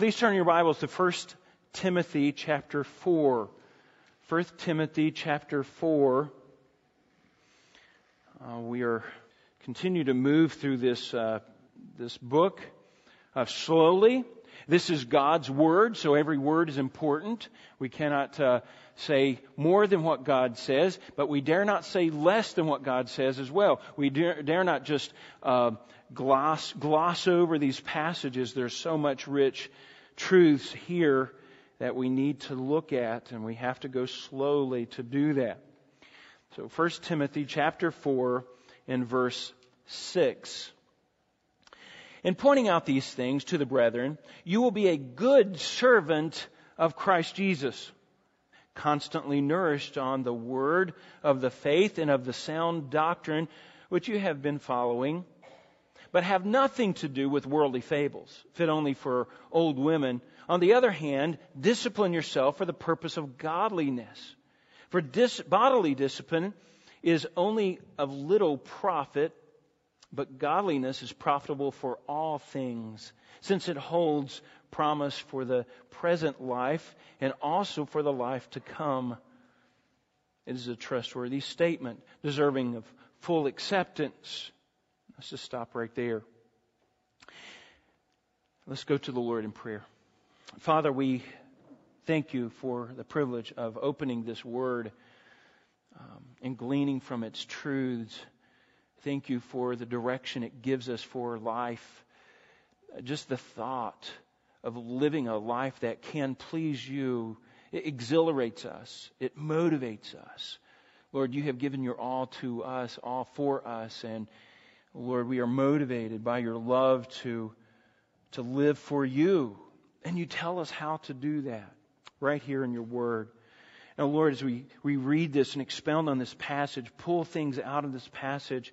please turn your Bibles to 1 Timothy chapter 4. 1 Timothy chapter 4. Uh, we are continue to move through this uh, this book uh, slowly. This is God's word, so every word is important. We cannot uh, say more than what God says, but we dare not say less than what God says as well. We dare, dare not just uh, gloss gloss over these passages. There's so much rich truths here that we need to look at, and we have to go slowly to do that. So 1 Timothy chapter 4 and verse 6. In pointing out these things to the brethren, you will be a good servant of Christ Jesus, constantly nourished on the word of the faith and of the sound doctrine which you have been following, but have nothing to do with worldly fables, fit only for old women on the other hand, discipline yourself for the purpose of godliness. For dis- bodily discipline is only of little profit, but godliness is profitable for all things, since it holds promise for the present life and also for the life to come. It is a trustworthy statement, deserving of full acceptance. Let's just stop right there. Let's go to the Lord in prayer. Father, we thank you for the privilege of opening this word um, and gleaning from its truths. Thank you for the direction it gives us for life. Just the thought of living a life that can please you it exhilarates us, it motivates us. Lord, you have given your all to us, all for us, and Lord, we are motivated by your love to, to live for you and you tell us how to do that right here in your word. Now, Lord, as we, we read this and expound on this passage, pull things out of this passage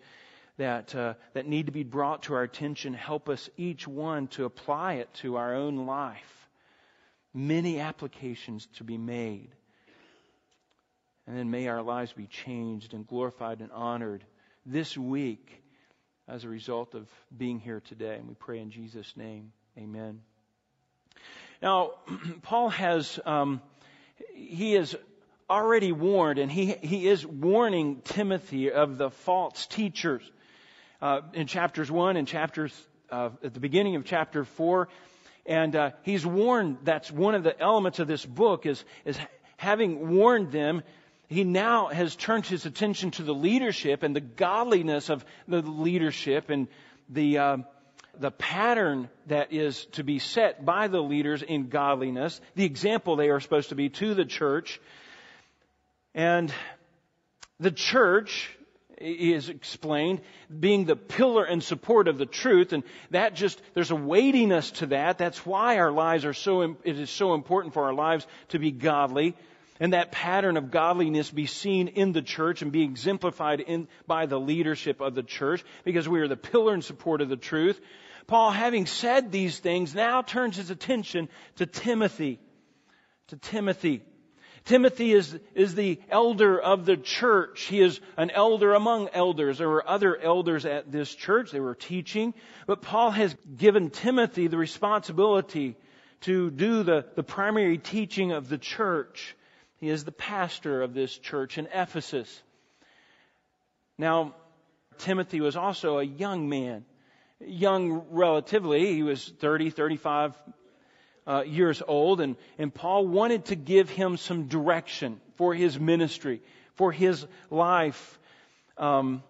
that, uh, that need to be brought to our attention, help us each one to apply it to our own life. Many applications to be made. And then may our lives be changed and glorified and honored this week as a result of being here today. And we pray in Jesus' name. Amen. Now, Paul has, um, he is already warned, and he, he is warning Timothy of the false teachers. Uh, in chapters 1 and chapters, uh, at the beginning of chapter 4. And uh, he's warned, that's one of the elements of this book, is, is having warned them, he now has turned his attention to the leadership and the godliness of the leadership and the, uh, the pattern that is to be set by the leaders in godliness, the example they are supposed to be to the church. And the church is explained being the pillar and support of the truth and that just there's a weightiness to that. That's why our lives are so it is so important for our lives to be godly and that pattern of godliness be seen in the church and be exemplified in, by the leadership of the church because we are the pillar and support of the truth Paul, having said these things, now turns his attention to Timothy. To Timothy. Timothy is, is the elder of the church. He is an elder among elders. There were other elders at this church. They were teaching. But Paul has given Timothy the responsibility to do the, the primary teaching of the church. He is the pastor of this church in Ephesus. Now, Timothy was also a young man young relatively. He was 30, 35 uh, years old, and, and Paul wanted to give him some direction for his ministry, for his life um,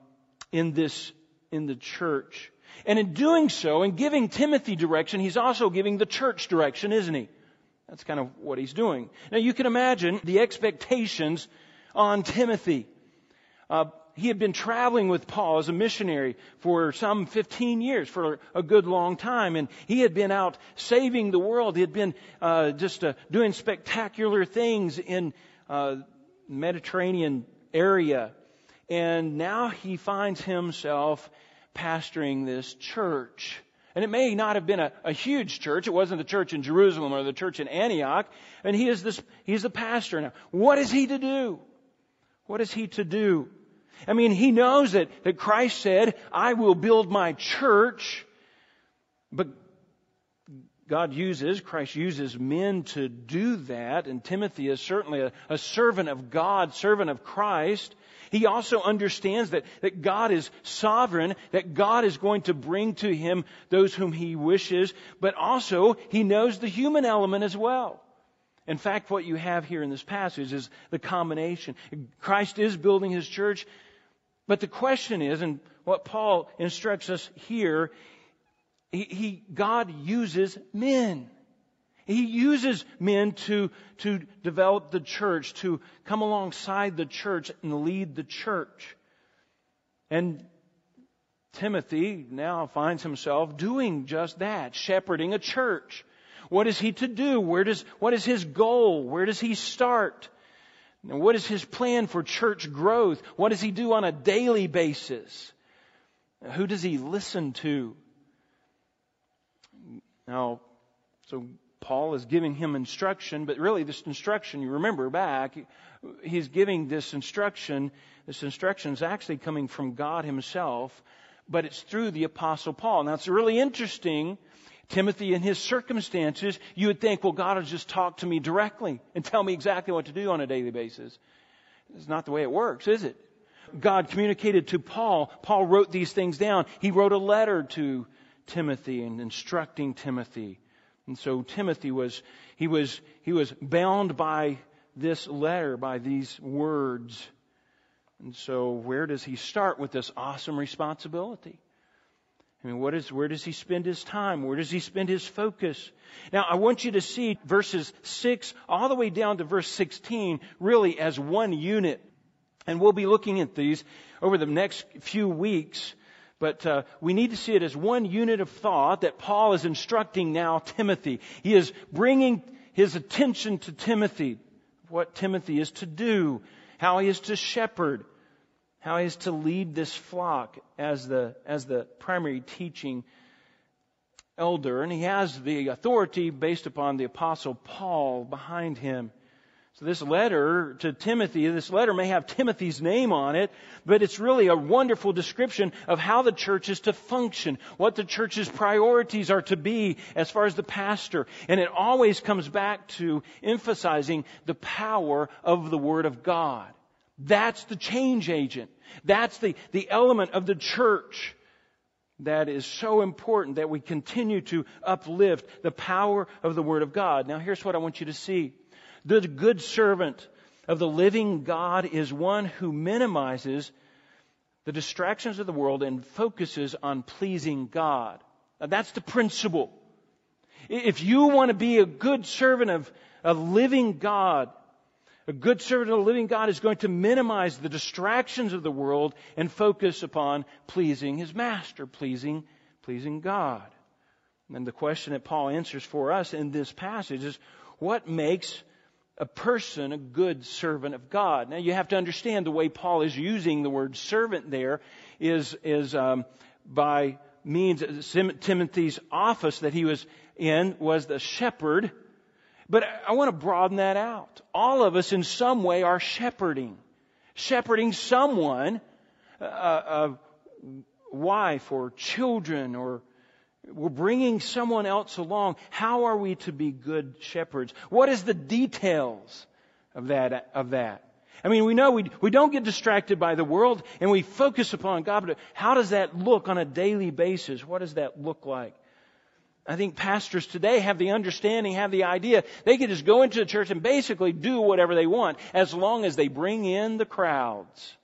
in this in the church. And in doing so, in giving Timothy direction, he's also giving the church direction, isn't he? That's kind of what he's doing. Now you can imagine the expectations on Timothy. Uh, he had been traveling with Paul as a missionary for some 15 years, for a good long time, and he had been out saving the world. He had been uh, just uh, doing spectacular things in uh, Mediterranean area, and now he finds himself pastoring this church. And it may not have been a, a, huge church. It wasn't the church in Jerusalem or the church in Antioch. And he is this, he's the pastor now. What is he to do? What is he to do? I mean, he knows that, that Christ said, I will build my church, but God uses, Christ uses men to do that, and Timothy is certainly a, a, servant of God, servant of Christ. He also understands that, that God is sovereign, that God is going to bring to him those whom he wishes, but also he knows the human element as well. In fact, what you have here in this passage is the combination. Christ is building his church, but the question is, and what Paul instructs us here he, he, God uses men. He uses men to, to develop the church, to come alongside the church and lead the church. And Timothy now finds himself doing just that, shepherding a church. What is he to do? Where does, what is his goal? Where does he start? And what is his plan for church growth? What does he do on a daily basis? Who does he listen to? Now, so Paul is giving him instruction, but really this instruction, you remember back, he's giving this instruction, this instruction is actually coming from God himself, but it's through the apostle Paul. Now it's really interesting. Timothy in his circumstances, you would think, well, God will just talk to me directly and tell me exactly what to do on a daily basis. It's not the way it works, is it? God communicated to Paul. Paul wrote these things down. He wrote a letter to Timothy and instructing Timothy. And so Timothy was, he was, he was bound by this letter, by these words. And so where does he start with this awesome responsibility? I mean, what is, where does he spend his time? Where does he spend his focus? Now, I want you to see verses 6 all the way down to verse 16 really as one unit. And we'll be looking at these over the next few weeks. But uh, we need to see it as one unit of thought that Paul is instructing now Timothy. He is bringing his attention to Timothy, what Timothy is to do, how he is to shepherd, how he is to lead this flock as the, as the primary teaching elder. And he has the authority based upon the apostle Paul behind him. So this letter to Timothy, this letter may have Timothy's name on it, but it's really a wonderful description of how the church is to function, what the church's priorities are to be as far as the pastor. And it always comes back to emphasizing the power of the Word of God. That's the change agent. That's the, the element of the church that is so important that we continue to uplift the power of the Word of God. Now here's what I want you to see. The good servant of the living God is one who minimizes the distractions of the world and focuses on pleasing God. Now, that's the principle. If you want to be a good servant of a living God, a good servant of the living God is going to minimize the distractions of the world and focus upon pleasing his master, pleasing, pleasing God. And the question that Paul answers for us in this passage is what makes a person a good servant of God. Now you have to understand the way Paul is using the word servant there is is um, by means Timothy's office that he was in was the shepherd. But I want to broaden that out. All of us in some way are shepherding, shepherding someone, a, a wife or children or we're bringing someone else along. How are we to be good shepherds? What is the details of that, of that? I mean, we know we, we don't get distracted by the world and we focus upon God, but how does that look on a daily basis? What does that look like? I think pastors today have the understanding, have the idea, they can just go into the church and basically do whatever they want as long as they bring in the crowds.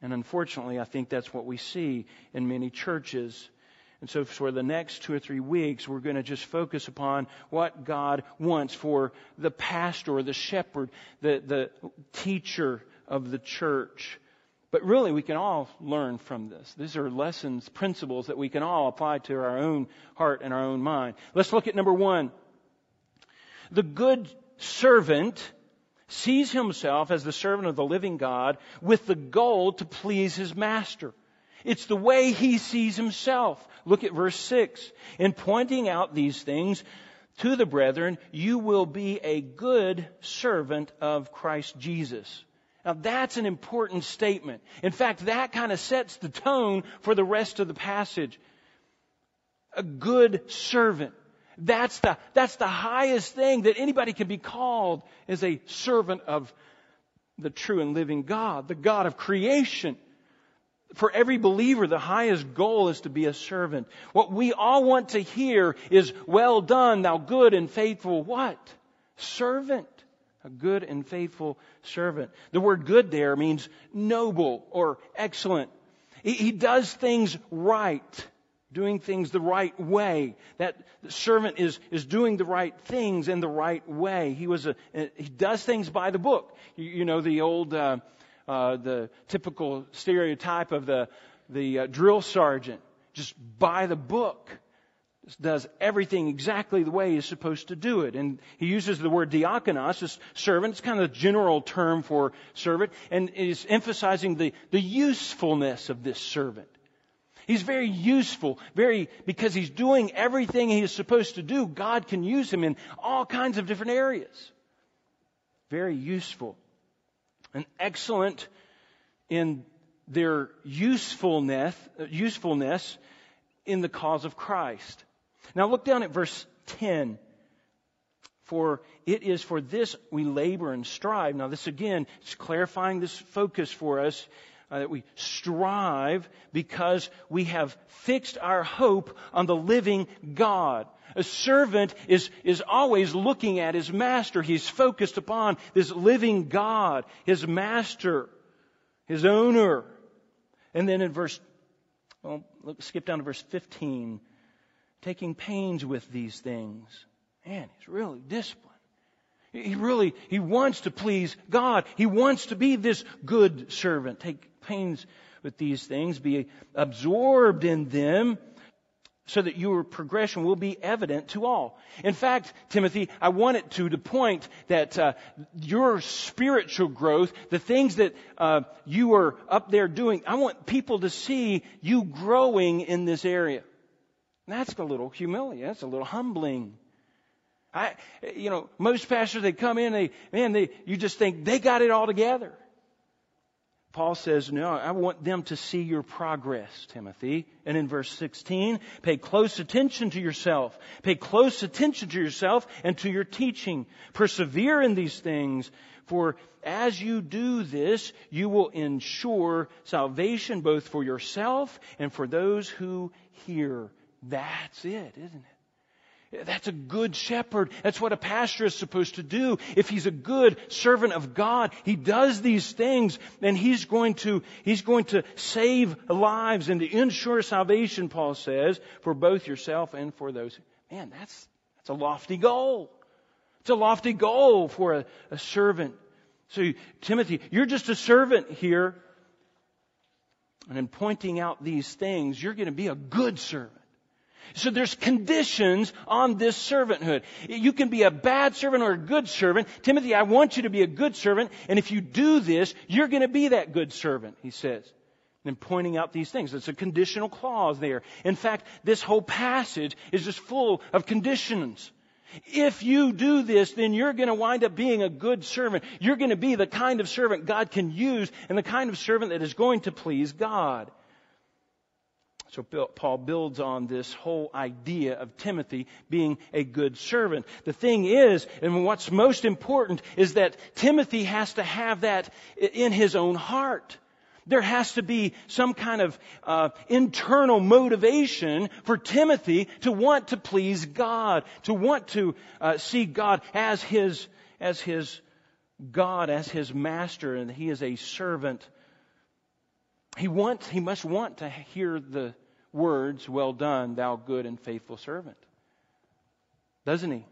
And unfortunately, I think that's what we see in many churches. And so for the next two or three weeks, we're going to just focus upon what God wants for the pastor the shepherd, the, the teacher of the church. But really, we can all learn from this. These are lessons, principles that we can all apply to our own heart and our own mind. Let's look at number one. The good servant sees himself as the servant of the living God with the goal to please his master. It's the way he sees himself. Look at verse 6. In pointing out these things to the brethren, you will be a good servant of Christ Jesus. Now that's an important statement. In fact, that kind of sets the tone for the rest of the passage. A good servant. That's the, that's the highest thing that anybody can be called as a servant of the true and living God, the God of creation. For every believer, the highest goal is to be a servant. What we all want to hear is, well done, thou good and faithful what? Servant. A good and faithful servant. The word good there means noble or excellent. He, does things right doing things the right way. That servant is, is doing the right things in the right way. He was a, he does things by the book. You, you know, the old, uh, uh, the typical stereotype of the, the uh, drill sergeant. Just by the book. Does everything exactly the way he's supposed to do it. And he uses the word diakonos, as servant. It's kind of a general term for servant. And is emphasizing the, the usefulness of this servant. He's very useful, very, because he's doing everything he is supposed to do. God can use him in all kinds of different areas. Very useful. And excellent in their usefulness, usefulness in the cause of Christ. Now look down at verse 10. For it is for this we labor and strive. Now this again is clarifying this focus for us uh, that we strive because we have fixed our hope on the living God. A servant is, is always looking at his master. He's focused upon this living God, his master, his owner. And then in verse, well, look, skip down to verse 15. Taking pains with these things. Man, he's really disciplined. He really, he wants to please God. He wants to be this good servant. Take pains with these things, be absorbed in them, so that your progression will be evident to all. In fact, Timothy, I want it to the point that uh, your spiritual growth, the things that uh, you are up there doing, I want people to see you growing in this area. And that's a little humiliating. That's a little humbling. I, you know, most pastors they come in, they man, they you just think they got it all together. Paul says, no, I want them to see your progress, Timothy. And in verse 16, pay close attention to yourself. Pay close attention to yourself and to your teaching. Persevere in these things, for as you do this, you will ensure salvation both for yourself and for those who hear. That's it, isn't it? That's a good shepherd. That's what a pastor is supposed to do. If he's a good servant of God, he does these things and he's going to, he's going to save lives and to ensure salvation, Paul says, for both yourself and for those. Man, that's, that's a lofty goal. It's a lofty goal for a, a servant. So, Timothy, you're just a servant here. And in pointing out these things, you're going to be a good servant. So there's conditions on this servanthood. You can be a bad servant or a good servant. Timothy, I want you to be a good servant, and if you do this, you're going to be that good servant, he says. And pointing out these things. It's a conditional clause there. In fact, this whole passage is just full of conditions. If you do this, then you're going to wind up being a good servant. You're going to be the kind of servant God can use and the kind of servant that is going to please God. So Paul builds on this whole idea of Timothy being a good servant. The thing is, and what's most important, is that Timothy has to have that in his own heart. There has to be some kind of uh, internal motivation for Timothy to want to please God, to want to uh, see God as his as his God, as his master, and he is a servant. He wants, he must want to hear the words, Well done, thou good and faithful servant. Doesn't he?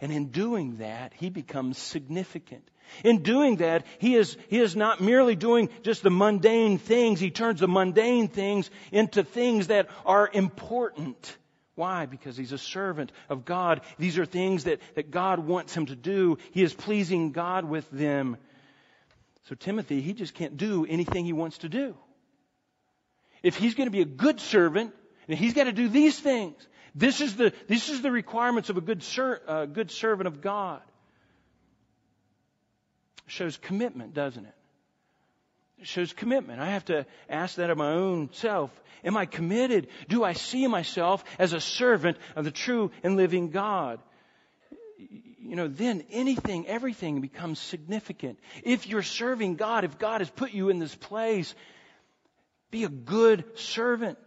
And in doing that, he becomes significant. In doing that, he is, he is not merely doing just the mundane things. He turns the mundane things into things that are important. Why? Because he's a servant of God. These are things that, that God wants him to do. He is pleasing God with them. So Timothy, he just can't do anything he wants to do if he's going to be a good servant, and he's got to do these things. This is the, this is the requirements of a good, ser, uh, good servant of God. Shows commitment, doesn't it? shows commitment. I have to ask that of my own self. Am I committed? Do I see myself as a servant of the true and living God? You know, then anything, everything becomes significant. If you're serving God, if God has put you in this place, be a good servant.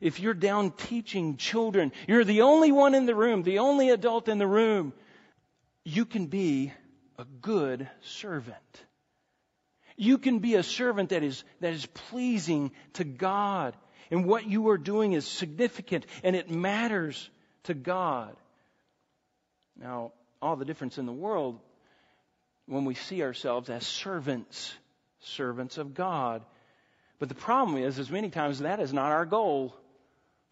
If you're down teaching children, you're the only one in the room, the only adult in the room, you can be a good servant. You can be a servant that is, that is pleasing to God. And what you are doing is significant and it matters to God. Now, all the difference in the world when we see ourselves as servants, servants of God. But the problem is, is many times that is not our goal.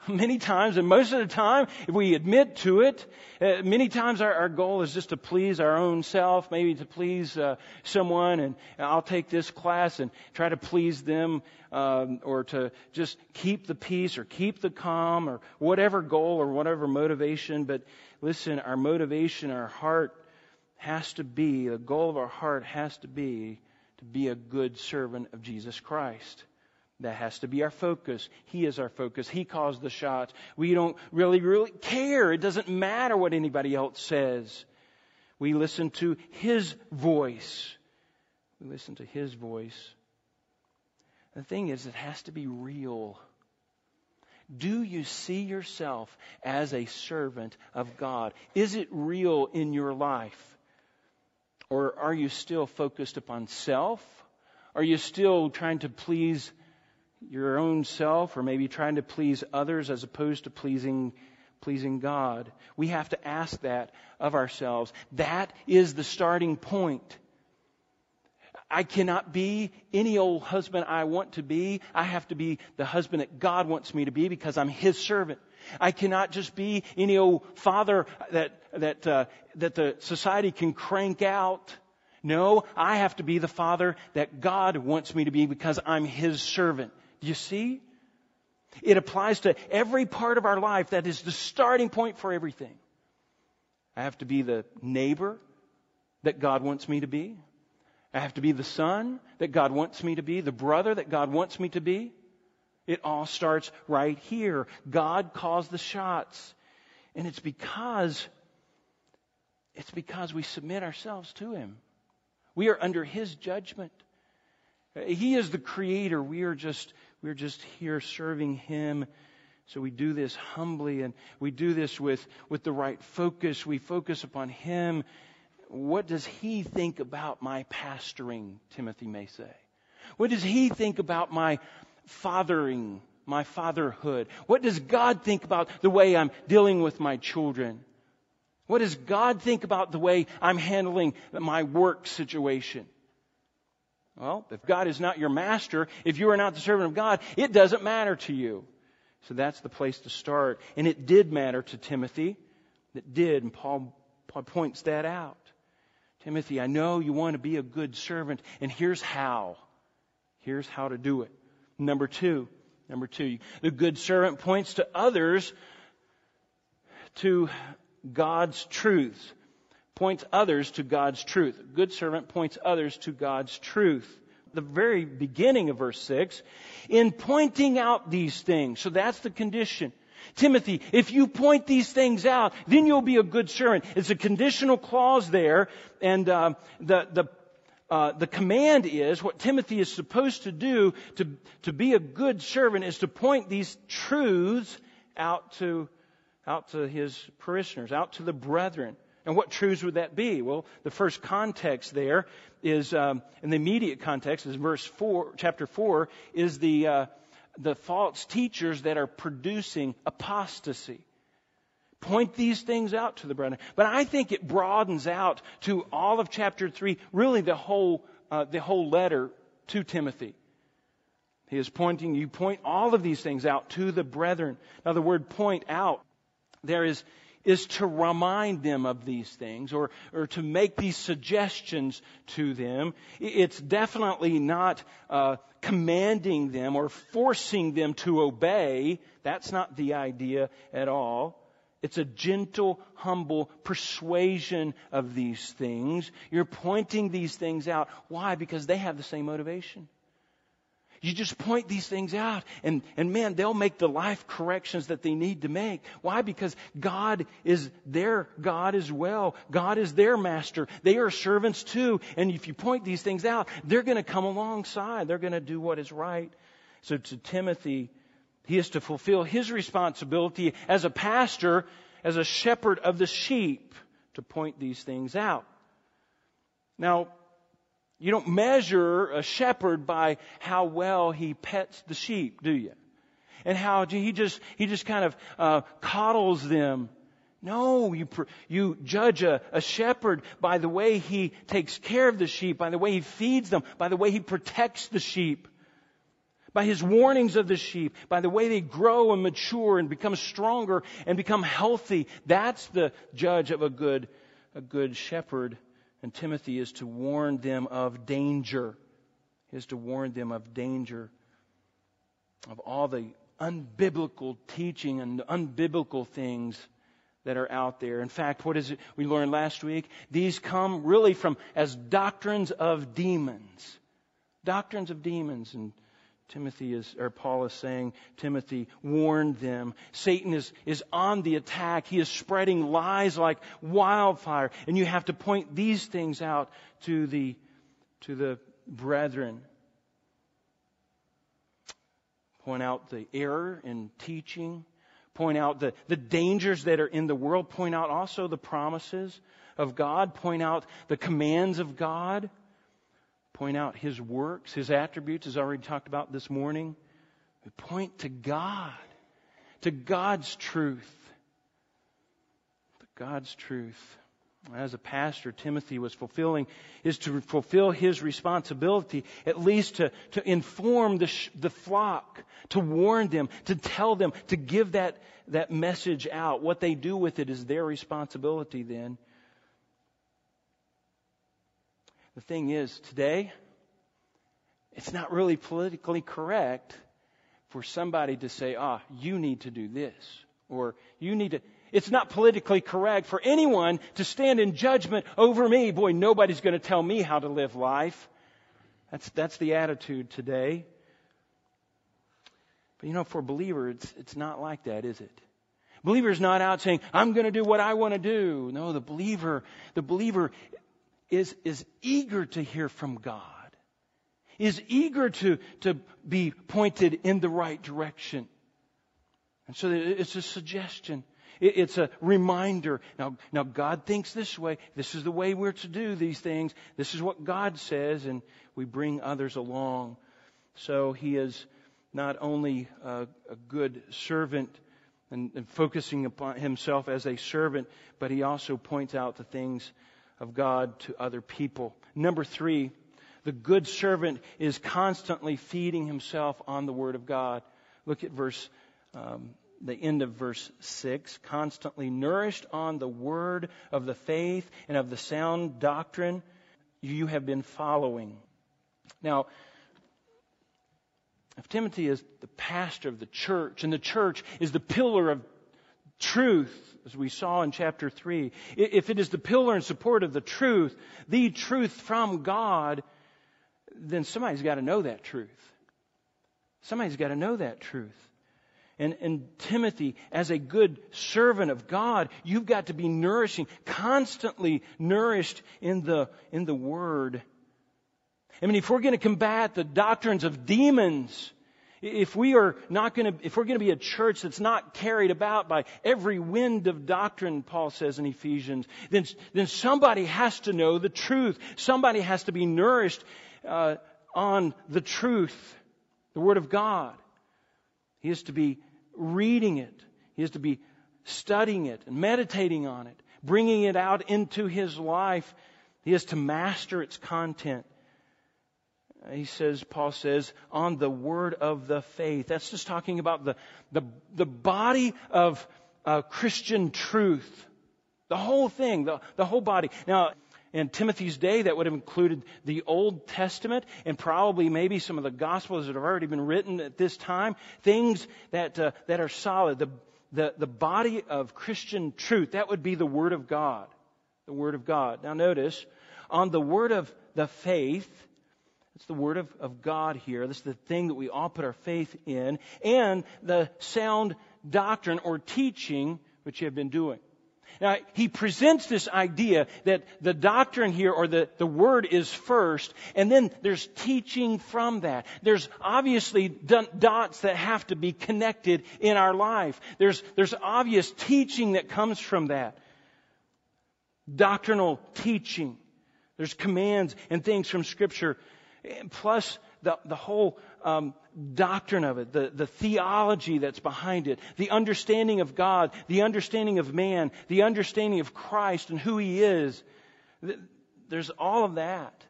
Many times, and most of the time, if we admit to it, uh, many times our, our, goal is just to please our own self, maybe to please uh, someone, and I'll take this class and try to please them, um, or to just keep the peace or keep the calm, or whatever goal or whatever motivation. But listen, our motivation, our heart has to be, the goal of our heart has to be to be a good servant of Jesus Christ. That has to be our focus. He is our focus. He calls the shots. We don't really, really care. It doesn't matter what anybody else says. We listen to His voice. We listen to His voice. The thing is, it has to be real. Do you see yourself as a servant of God? Is it real in your life? Or are you still focused upon self? Are you still trying to please your own self or maybe trying to please others as opposed to pleasing pleasing God. We have to ask that of ourselves. That is the starting point. I cannot be any old husband I want to be. I have to be the husband that God wants me to be because I'm His servant. I cannot just be any old father that that uh, that the society can crank out. No, I have to be the father that God wants me to be because I'm His servant. You see? It applies to every part of our life. That is the starting point for everything. I have to be the neighbor that God wants me to be. I have to be the son that God wants me to be, the brother that God wants me to be. It all starts right here. God calls the shots. And it's because it's because we submit ourselves to him. We are under his judgment. He is the creator. We are just we're just here serving Him. So we do this humbly and we do this with, with the right focus. We focus upon Him. What does He think about my pastoring, Timothy may say? What does He think about my fathering, my fatherhood? What does God think about the way I'm dealing with my children? What does God think about the way I'm handling my work situation? Well, if God is not your master, if you are not the servant of God, it doesn't matter to you. So that's the place to start. And it did matter to Timothy. It did, and Paul, Paul points that out. Timothy, I know you want to be a good servant, and here's how. Here's how to do it. Number two, number two, the good servant points to others to God's truths points others to God's truth. Good servant points others to God's truth. The very beginning of verse 6, in pointing out these things. So that's the condition. Timothy, if you point these things out, then you'll be a good servant. It's a conditional clause there, and uh, the the uh, the command is what Timothy is supposed to do to to be a good servant is to point these truths out to out to his parishioners, out to the brethren. And what truths would that be? Well, the first context there is, um, in the immediate context, is verse four, chapter four, is the uh, the false teachers that are producing apostasy. Point these things out to the brethren. But I think it broadens out to all of chapter three, really the whole uh, the whole letter to Timothy. He is pointing. You point all of these things out to the brethren. Now, the word "point out" there is is to remind them of these things or, or to make these suggestions to them. It's definitely not uh, commanding them or forcing them to obey. That's not the idea at all. It's a gentle, humble persuasion of these things. You're pointing these things out. Why? Because they have the same motivation. You just point these things out and, and man, they'll make the life corrections that they need to make. Why? Because God is their God as well. God is their master. They are servants too. And if you point these things out, they're going to come alongside. They're going to do what is right. So to Timothy, he is to fulfill his responsibility as a pastor, as a shepherd of the sheep, to point these things out. Now, you don't measure a shepherd by how well he pets the sheep, do you? And how he just, he just kind of uh, coddles them. No, you, you judge a, a shepherd by the way he takes care of the sheep, by the way he feeds them, by the way he protects the sheep, by his warnings of the sheep, by the way they grow and mature and become stronger and become healthy. That's the judge of a good, a good shepherd. And Timothy is to warn them of danger. He is to warn them of danger, of all the unbiblical teaching and unbiblical things that are out there. In fact, what is it we learned last week? These come really from as doctrines of demons. Doctrines of demons. And Timothy is, or Paul is saying, Timothy, warn them. Satan is, is on the attack. He is spreading lies like wildfire. And you have to point these things out to the, to the brethren. Point out the error in teaching. Point out the, the dangers that are in the world. Point out also the promises of God. Point out the commands of God point out His works, His attributes, as I already talked about this morning. We point to God, to God's truth. To God's truth. As a pastor, Timothy was fulfilling, is to fulfill his responsibility, at least to, to inform the, the flock, to warn them, to tell them, to give that, that message out. What they do with it is their responsibility then. The thing is, today, it's not really politically correct for somebody to say, ah, you need to do this, or you need to. It's not politically correct for anyone to stand in judgment over me. Boy, nobody's going to tell me how to live life. That's, that's the attitude today. But you know, for a believer, it's, it's not like that, is it? Believer's not out saying, I'm going to do what I want to do. No, the believer, the believer is, is eager to hear from God, is eager to, to be pointed in the right direction. And so it's a suggestion. It's a reminder. Now, now God thinks this way. This is the way we're to do these things. This is what God says, and we bring others along. So he is not only a, a good servant and, and, focusing upon himself as a servant, but he also points out the things of God to other people. Number three, the good servant is constantly feeding himself on the Word of God. Look at verse, um, the end of verse 6. Constantly nourished on the Word of the faith and of the sound doctrine you have been following. Now, if Timothy is the pastor of the church, and the church is the pillar of truth, as we saw in chapter 3, if it is the pillar and support of the truth, the truth from God, then somebody's got to know that truth. Somebody's got to know that truth. And, and Timothy, as a good servant of God, you've got to be nourishing, constantly nourished in the, in the Word. I mean, if we're going to combat the doctrines of demons, if we are not going to, if we're going to be a church that's not carried about by every wind of doctrine, Paul says in Ephesians, then, then somebody has to know the truth. Somebody has to be nourished uh, on the truth, the Word of God. He is to be reading it. He is to be studying it and meditating on it, bringing it out into his life. He is to master its content he says, Paul says, on the word of the faith. That's just talking about the, the, the body of uh, Christian truth. The whole thing, the, the whole body. Now, in Timothy's day, that would have included the Old Testament and probably maybe some of the Gospels that have already been written at this time. Things that, uh, that are solid. The, the, the body of Christian truth. That would be the Word of God. The Word of God. Now notice, on the Word of the faith, It's the Word of, of God here. This is the thing that we all put our faith in. And the sound doctrine or teaching which you have been doing. Now, he presents this idea that the doctrine here or the, the word is first, and then there's teaching from that. There's obviously dots that have to be connected in our life. There's, there's obvious teaching that comes from that. Doctrinal teaching. There's commands and things from Scripture. Plus, the, the whole um, doctrine of it, the, the theology that's behind it, the understanding of God, the understanding of man, the understanding of Christ and who He is. There's all of that.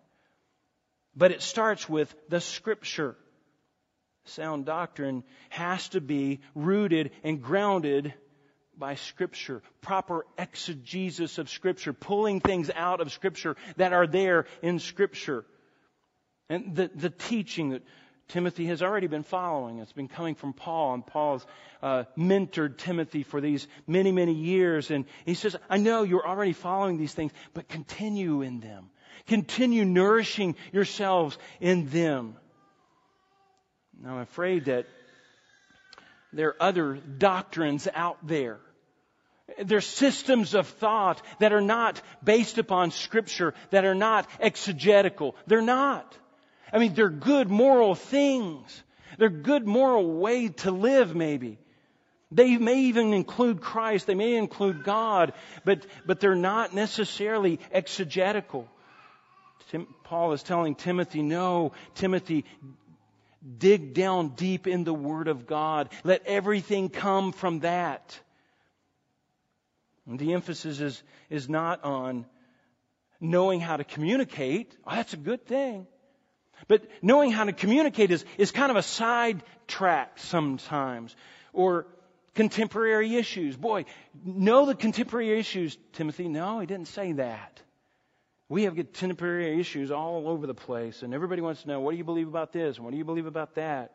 But it starts with the Scripture. Sound doctrine has to be rooted and grounded by Scripture, proper exegesis of Scripture, pulling things out of Scripture that are there in Scripture. And the, the teaching that Timothy has already been following. It's been coming from Paul, and Paul's uh, mentored Timothy for these many, many years. And he says, I know you're already following these things, but continue in them. Continue nourishing yourselves in them. Now, I'm afraid that there are other doctrines out there. There are systems of thought that are not based upon Scripture, that are not exegetical. They're not. I mean, they're good moral things. They're good moral way to live, maybe. They may even include Christ. They may include God, but, but they're not necessarily exegetical. Tim, Paul is telling Timothy, no, Timothy, dig down deep in the Word of God. Let everything come from that. And the emphasis is, is not on knowing how to communicate. Oh, that's a good thing. But knowing how to communicate is, is kind of a side track sometimes. Or contemporary issues. Boy, know the contemporary issues, Timothy. No, he didn't say that. We have contemporary issues all over the place, and everybody wants to know what do you believe about this what do you believe about that?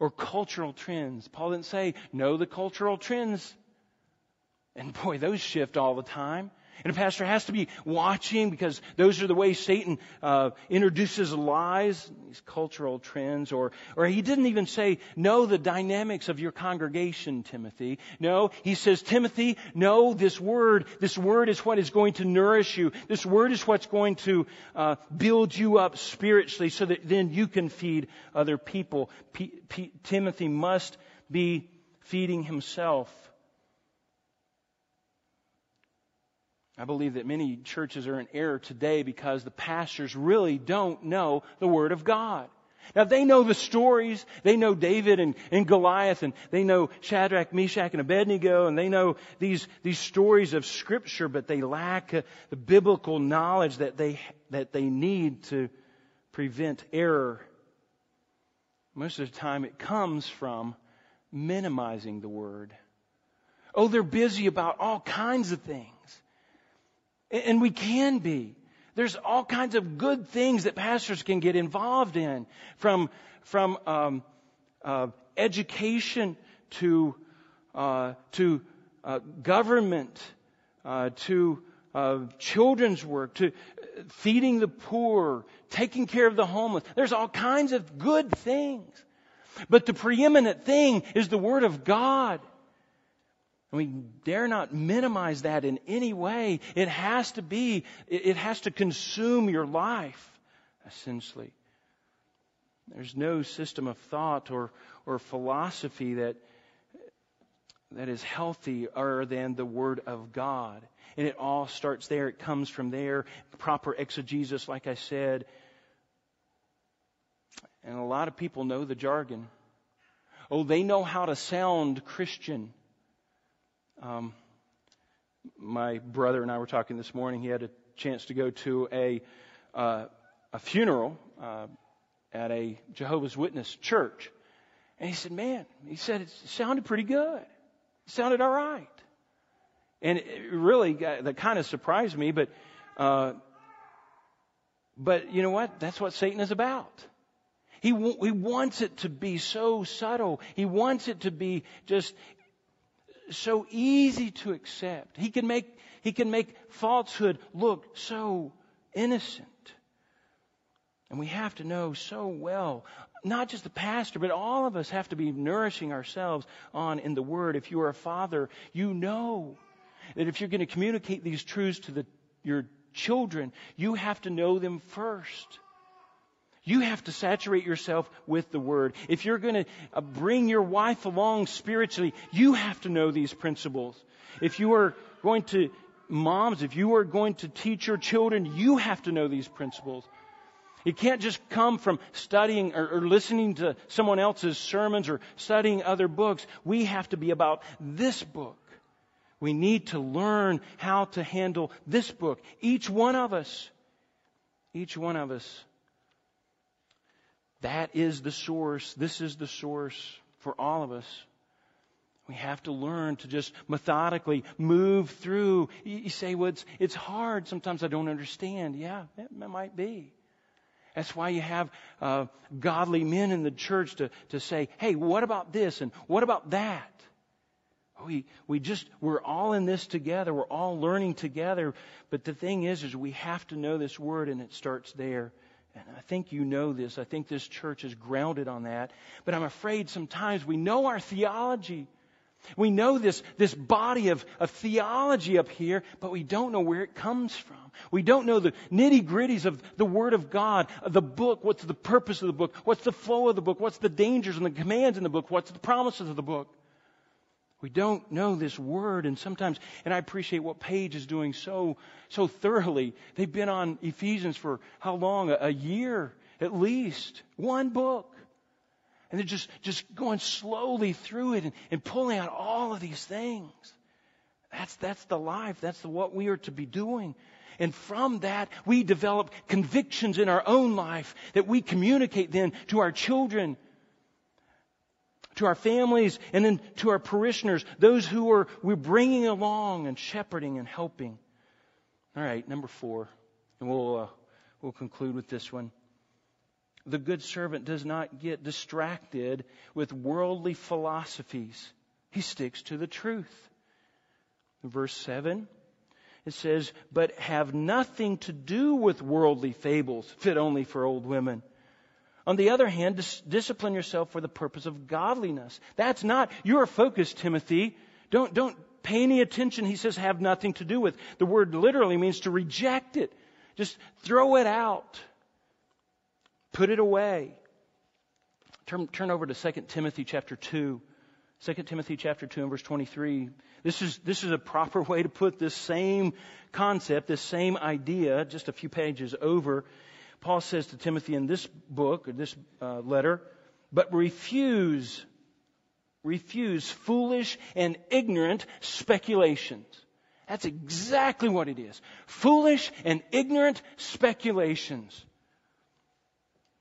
Or cultural trends. Paul didn't say, know the cultural trends. And boy, those shift all the time. And a pastor has to be watching because those are the ways Satan uh, introduces lies, these cultural trends. Or, or he didn't even say, know the dynamics of your congregation, Timothy. No, he says, Timothy, know this word. This word is what is going to nourish you. This word is what's going to uh, build you up spiritually so that then you can feed other people. P- P- Timothy must be feeding himself. I believe that many churches are in error today because the pastors really don't know the Word of God. Now they know the stories. They know David and, and Goliath and they know Shadrach, Meshach, and Abednego and they know these, these stories of scripture, but they lack uh, the biblical knowledge that they, that they need to prevent error. Most of the time it comes from minimizing the word. Oh, they're busy about all kinds of things. And we can be. There's all kinds of good things that pastors can get involved in, from from um, uh, education to uh, to uh, government uh, to uh, children's work to feeding the poor, taking care of the homeless. There's all kinds of good things, but the preeminent thing is the Word of God. And we dare not minimize that in any way. It has to be, it has to consume your life, essentially. There's no system of thought or, or philosophy that, that is healthier than the Word of God. And it all starts there. It comes from there. Proper exegesis, like I said. And a lot of people know the jargon. Oh, they know how to sound Christian. Um, my brother and I were talking this morning. He had a chance to go to a uh, a funeral uh, at a Jehovah's Witness church, and he said, "Man," he said, "it sounded pretty good. It sounded all right." And it really got, that kind of surprised me, but uh, but you know what? That's what Satan is about. He, he wants it to be so subtle. He wants it to be just so easy to accept. He can make, he can make falsehood look so innocent. And we have to know so well, not just the pastor, but all of us have to be nourishing ourselves on in the Word. If you are a father, you know that if you're going to communicate these truths to the, your children, you have to know them first. You have to saturate yourself with the Word. If you're going to uh, bring your wife along spiritually, you have to know these principles. If you are going to, moms, if you are going to teach your children, you have to know these principles. It can't just come from studying or, or, listening to someone else's sermons or studying other books. We have to be about this book. We need to learn how to handle this book. Each one of us. Each one of us. That is the source. This is the source for all of us. We have to learn to just methodically move through. You say, well, it's, it's hard. Sometimes I don't understand. Yeah, it might be. That's why you have uh, godly men in the church to, to say, hey, what about this and what about that? We, we just, we're all in this together. We're all learning together. But the thing is, is we have to know this word and it starts there. And I think you know this. I think this church is grounded on that. But I'm afraid sometimes we know our theology. We know this, this body of, of theology up here, but we don't know where it comes from. We don't know the nitty gritties of the Word of God, of the book. What's the purpose of the book? What's the flow of the book? What's the dangers and the commands in the book? What's the promises of the book? We don't know this word, and sometimes, and I appreciate what Paige is doing so, so thoroughly. They've been on Ephesians for how long? A, year, at least. One book. And they're just, just going slowly through it and, and pulling out all of these things. That's, that's the life. That's the, what we are to be doing. And from that, we develop convictions in our own life that we communicate then to our children, to our families, and then to our parishioners, those who are we're bringing along and shepherding and helping. All right, number four, and we'll uh, we'll conclude with this one the good servant does not get distracted with worldly philosophies. He sticks to the truth. verse 7, it says, But have nothing to do with worldly fables, fit only for old women. On the other hand, dis- discipline yourself for the purpose of godliness. That's not your focus, Timothy. Don't, don't pay any attention. He says, have nothing to do with. The word literally means to reject it. Just throw it out. Put it away. Turn, turn over to 2 Timothy chapter 2. 2 Timothy chapter 2 and verse 23. This is, this is a proper way to put this same concept, this same idea, just a few pages over. Paul says to Timothy in this book, or this uh, letter, but refuse, refuse foolish and ignorant speculations. That's exactly what it is. Foolish and ignorant speculations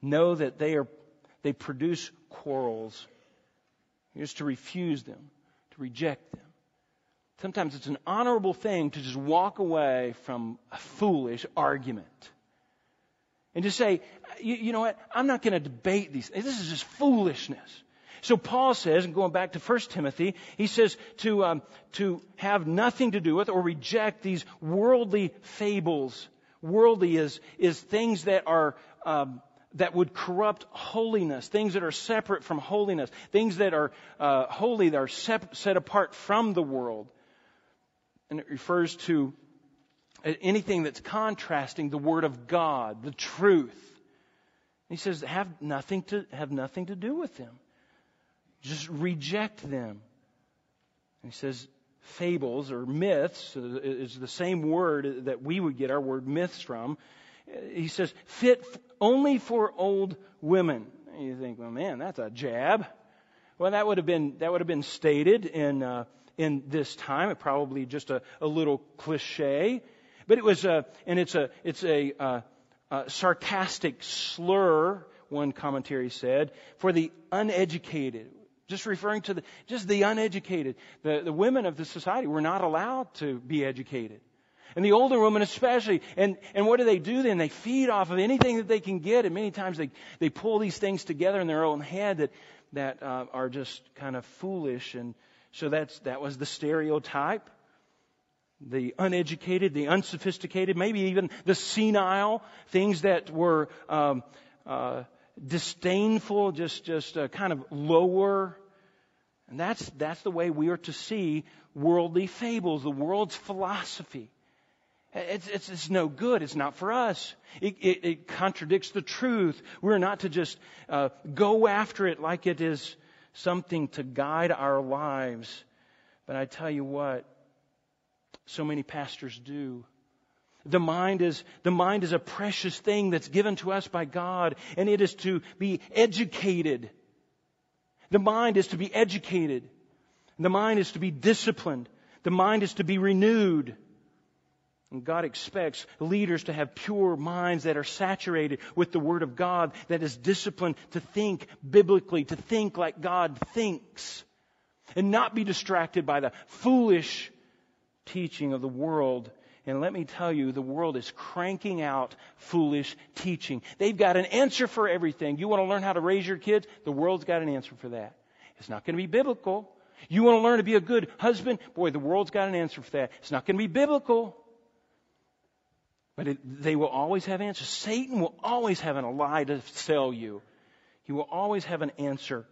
know that they are they produce quarrels. Just to refuse them, to reject them. Sometimes it's an honorable thing to just walk away from a foolish argument. And to say, you, you know what, I'm not going to debate these. This is just foolishness. So Paul says, and going back to 1 Timothy, he says to, um, to have nothing to do with or reject these worldly fables. Worldly is, is things that are um, that would corrupt holiness, things that are separate from holiness, things that are uh, holy, that are set apart from the world. And it refers to anything that's contrasting the Word of God, the truth. he says, have nothing to, have nothing to do with them. Just reject them. And he says, fables or myths is the same word that we would get our word myths from. He says, fit only for old women. And you think, well, man, that's a jab. Well, that would have been that would have been stated in uh, in this time. Probably just a, a little cliche, but it was a and it's a it's a, uh, a sarcastic slur. One commentary said for the uneducated, just referring to the just the uneducated. The the women of the society were not allowed to be educated and the older women especially. And, and what do they do then? They feed off of anything that they can get, and many times they, they pull these things together in their own head that, that uh, are just kind of foolish. And so that's, that was the stereotype. The uneducated, the unsophisticated, maybe even the senile, things that were um, uh, disdainful, just just uh, kind of lower. And that's that's the way we are to see worldly fables, the world's philosophy. It's, it's, it's, no good. It's not for us. It, it, it contradicts the truth. We're not to just uh, go after it like it is something to guide our lives. But I tell you what, so many pastors do. The mind is, the mind is a precious thing that's given to us by God, and it is to be educated. The mind is to be educated. The mind is to be disciplined. The mind is to be renewed. And God expects leaders to have pure minds that are saturated with the Word of God, that is disciplined to think biblically, to think like God thinks, and not be distracted by the foolish teaching of the world. And let me tell you, the world is cranking out foolish teaching. They've got an answer for everything. You want to learn how to raise your kids? The world's got an answer for that. It's not going to be biblical. You want to learn to be a good husband? Boy, the world's got an answer for that. It's not going to be biblical. But it, they will always have answers. Satan will always have a lie to sell you. He will always have an answer.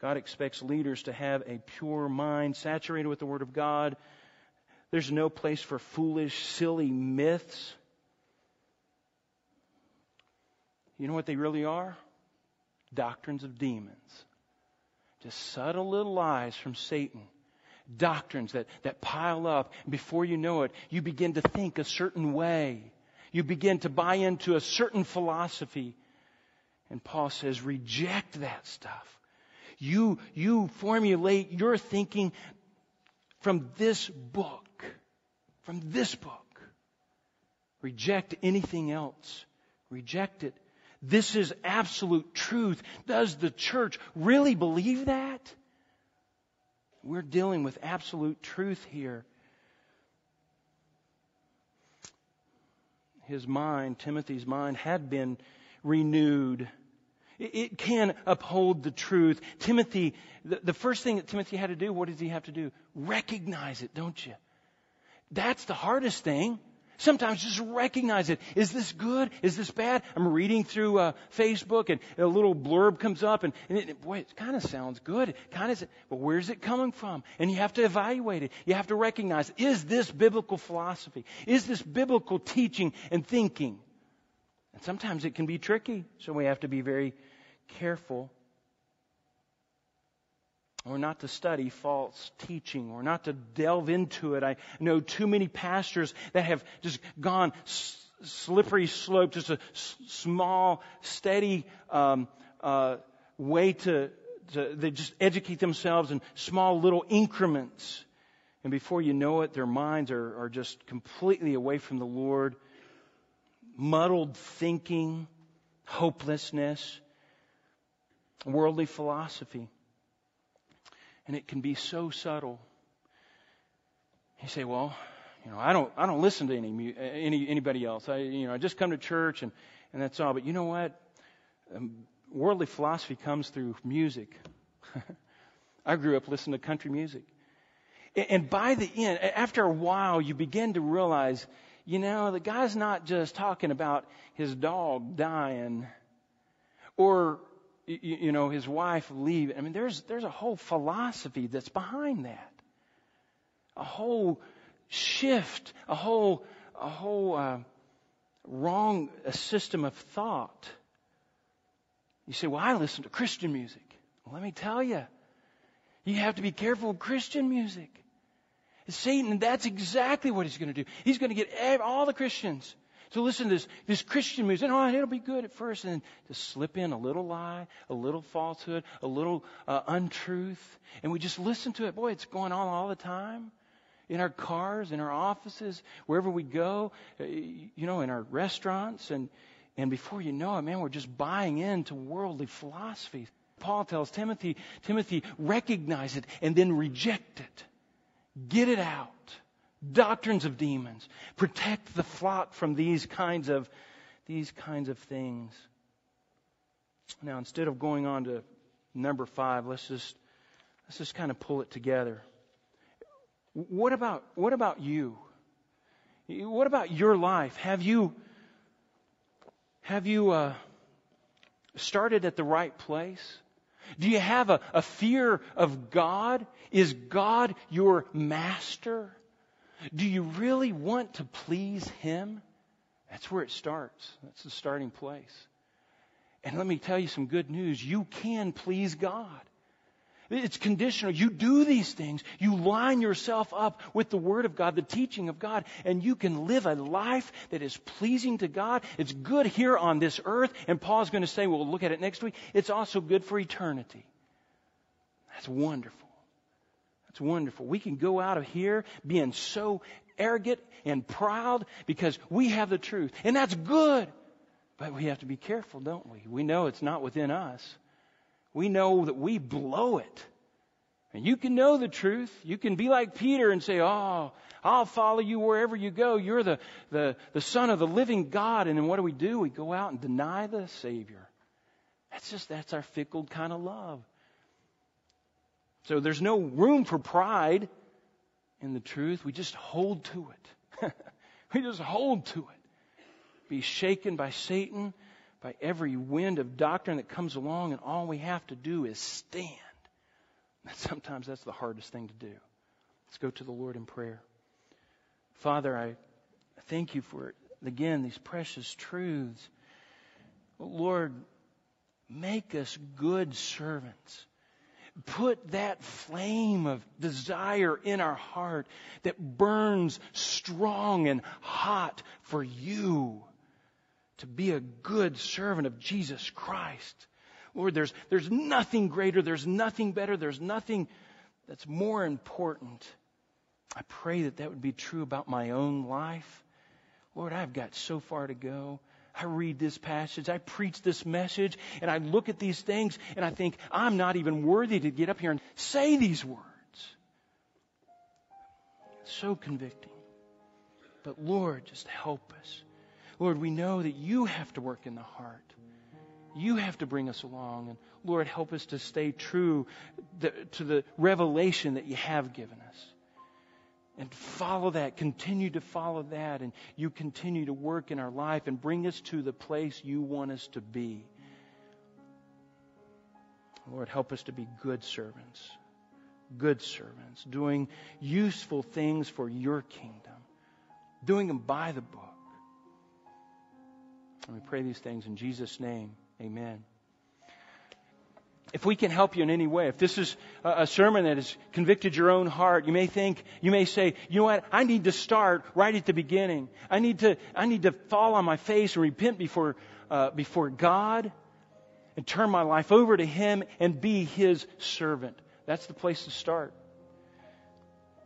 God expects leaders to have a pure mind, saturated with the Word of God. There's no place for foolish, silly myths. You know what they really are? Doctrines of demons. Just subtle little lies from Satan doctrines that, that pile up. Before you know it, you begin to think a certain way. You begin to buy into a certain philosophy. And Paul says, reject that stuff. You, you formulate your thinking from this book. From this book. Reject anything else. Reject it. This is absolute truth. Does the church really believe that? We're dealing with absolute truth here. His mind, Timothy's mind, had been renewed. It can uphold the truth. Timothy, the first thing that Timothy had to do, what does he have to do? Recognize it, don't you? That's the hardest thing. Sometimes just recognize it. Is this good? Is this bad? I'm reading through uh, Facebook and a little blurb comes up and, and it, boy, it kind of sounds good. Kind of, but where's it coming from? And you have to evaluate it. You have to recognize, is this biblical philosophy? Is this biblical teaching and thinking? And sometimes it can be tricky, so we have to be very careful. We're not to study false teaching. We're not to delve into it. I know too many pastors that have just gone slippery slope, just a small, steady um, uh, way to, to they just educate themselves in small little increments. And before you know it, their minds are, are just completely away from the Lord. Muddled thinking, hopelessness, worldly philosophy. And it can be so subtle. You say, well, you know, I don't, I don't listen to any, any, anybody else. I, you know, I just come to church and, and that's all. But you know what? Um, worldly philosophy comes through music. I grew up listening to country music. And by the end, after a while, you begin to realize, you know, the guy's not just talking about his dog dying or you, you know, his wife leave. I mean, there's, there's a whole philosophy that's behind that. A whole shift, a whole, a whole, uh, wrong system of thought. You say, well, I listen to Christian music. Well, let me tell you, you have to be careful of Christian music. Satan, that's exactly what he's going to do. He's going to get all the Christians to listen to this, this Christian music. Oh, it'll be good at first, and then to slip in a little lie, a little falsehood, a little uh, untruth, and we just listen to it. Boy, it's going on all the time. In our cars, in our offices, wherever we go, uh, you know, in our restaurants, and and before you know it, man, we're just buying into worldly philosophies. Paul tells Timothy, Timothy, recognize it and then reject it. Get it out doctrines of demons. Protect the flock from these kinds of, these kinds of things. Now, instead of going on to number five, let's just, let's just kind of pull it together. What about, what about you? What about your life? Have you, have you uh, started at the right place? Do you have a, a fear of God? Is God your master? Do you really want to please Him? That's where it starts. That's the starting place. And let me tell you some good news. You can please God. It's conditional. You do these things. You line yourself up with the Word of God, the teaching of God, and you can live a life that is pleasing to God. It's good here on this earth, and Paul's going to say, we'll look at it next week, it's also good for eternity. That's wonderful. That's wonderful. We can go out of here being so arrogant and proud because we have the truth. And that's good. But we have to be careful, don't we? We know it's not within us we know that we blow it. And you can know the truth. You can be like Peter and say, Oh, I'll follow you wherever you go. You're the, the, the Son of the living God. And then what do we do? We go out and deny the Savior. That's just, that's our fickle kind of love. So there's no room for pride in the truth. We just hold to it. we just hold to it. Be shaken by Satan by every wind of doctrine that comes along, and all we have to do is stand. And sometimes that's the hardest thing to do. Let's go to the Lord in prayer. Father, I thank you for, again, these precious truths. Lord, make us good servants. Put that flame of desire in our heart that burns strong and hot for you to be a good servant of Jesus Christ. Lord, there's, there's nothing greater, there's nothing better, there's nothing that's more important. I pray that that would be true about my own life. Lord, I've got so far to go. I read this passage, I preach this message, and I look at these things and I think, I'm not even worthy to get up here and say these words. It's So convicting. But Lord, just help us. Lord, we know that you have to work in the heart. You have to bring us along. And Lord, help us to stay true to the revelation that you have given us. And follow that, continue to follow that, and you continue to work in our life and bring us to the place you want us to be. Lord, help us to be good servants, good servants, doing useful things for your kingdom, doing them by the book. And we pray these things in Jesus' name. Amen. If we can help you in any way, if this is a sermon that has convicted your own heart, you may think, you may say, you know what, I need to start right at the beginning. I need to, I need to fall on my face and repent before, uh, before God and turn my life over to Him and be His servant. That's the place to start.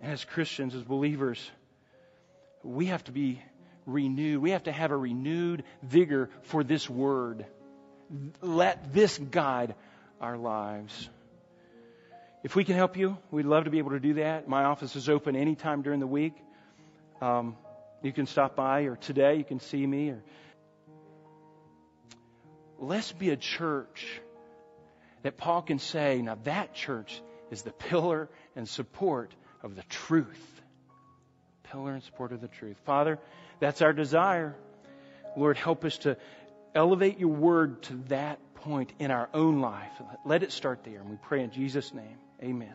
As Christians, as believers, we have to be renewed. We have to have a renewed vigor for this word. Let this guide our lives. If we can help you, we'd love to be able to do that. My office is open anytime during the week. Um, you can stop by, or today you can see me. Or let's be a church that Paul can say, now that church is the pillar and support of the truth. Pillar and support of the truth. Father, that's our desire. Lord, help us to elevate your word to that point in our own life. Let it start there. And we pray in Jesus' name. Amen.